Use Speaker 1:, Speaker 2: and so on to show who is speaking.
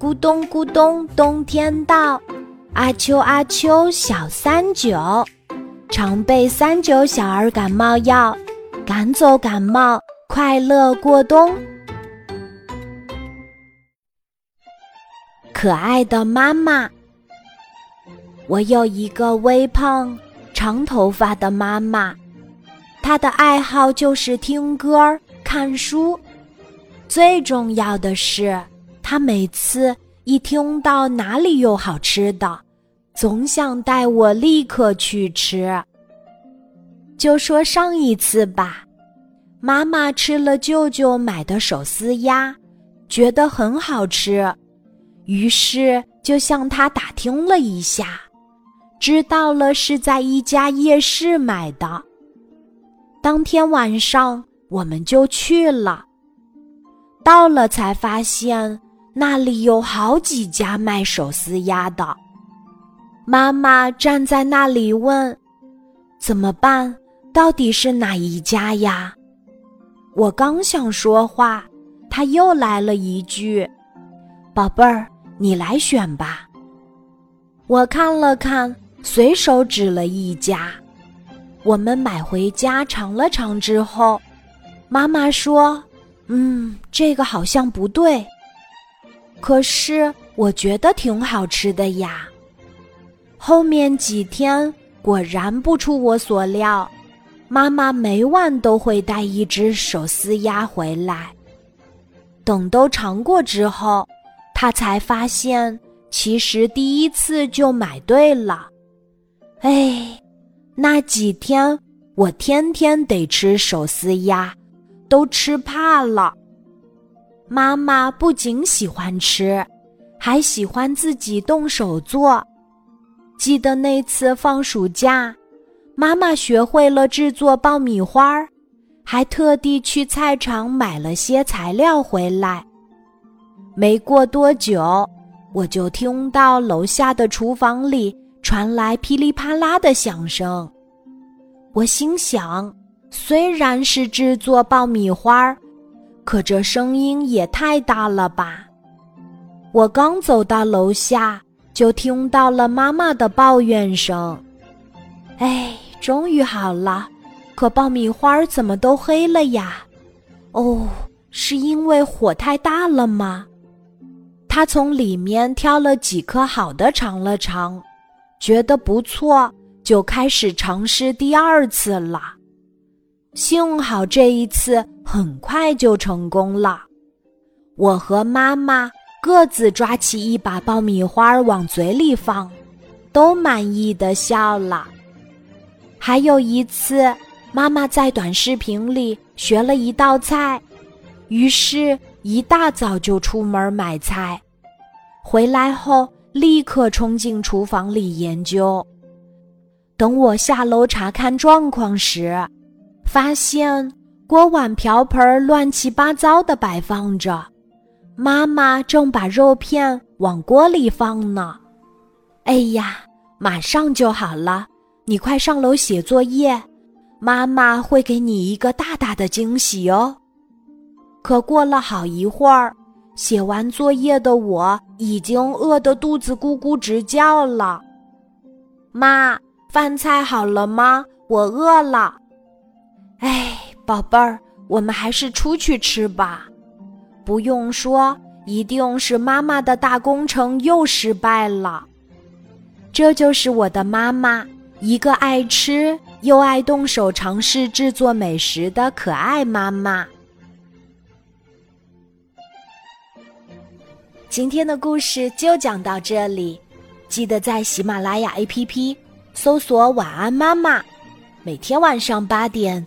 Speaker 1: 咕咚咕咚，冬天到，阿秋阿秋小三九，常备三九小儿感冒药，赶走感冒，快乐过冬。可爱的妈妈，我有一个微胖、长头发的妈妈，她的爱好就是听歌、看书，最重要的是。他每次一听到哪里有好吃的，总想带我立刻去吃。就说上一次吧，妈妈吃了舅舅买的手撕鸭，觉得很好吃，于是就向他打听了一下，知道了是在一家夜市买的。当天晚上我们就去了，到了才发现。那里有好几家卖手撕鸭的，妈妈站在那里问：“怎么办？到底是哪一家呀？”我刚想说话，他又来了一句：“宝贝儿，你来选吧。”我看了看，随手指了一家。我们买回家尝了尝之后，妈妈说：“嗯，这个好像不对。”可是我觉得挺好吃的呀。后面几天果然不出我所料，妈妈每晚都会带一只手撕鸭回来。等都尝过之后，她才发现其实第一次就买对了。哎，那几天我天天得吃手撕鸭，都吃怕了。妈妈不仅喜欢吃，还喜欢自己动手做。记得那次放暑假，妈妈学会了制作爆米花儿，还特地去菜场买了些材料回来。没过多久，我就听到楼下的厨房里传来噼里啪啦的响声。我心想，虽然是制作爆米花儿。可这声音也太大了吧！我刚走到楼下，就听到了妈妈的抱怨声。哎，终于好了，可爆米花怎么都黑了呀？哦，是因为火太大了吗？他从里面挑了几颗好的尝了尝，觉得不错，就开始尝试第二次了。幸好这一次很快就成功了，我和妈妈各自抓起一把爆米花往嘴里放，都满意的笑了。还有一次，妈妈在短视频里学了一道菜，于是一大早就出门买菜，回来后立刻冲进厨房里研究。等我下楼查看状况时，发现锅碗瓢盆乱七八糟的摆放着，妈妈正把肉片往锅里放呢。哎呀，马上就好了，你快上楼写作业，妈妈会给你一个大大的惊喜哦。可过了好一会儿，写完作业的我已经饿得肚子咕咕直叫了。妈，饭菜好了吗？我饿了。哎，宝贝儿，我们还是出去吃吧。不用说，一定是妈妈的大工程又失败了。这就是我的妈妈，一个爱吃又爱动手尝试制作美食的可爱妈妈。今天的故事就讲到这里，记得在喜马拉雅 APP 搜索“晚安妈妈”，每天晚上八点。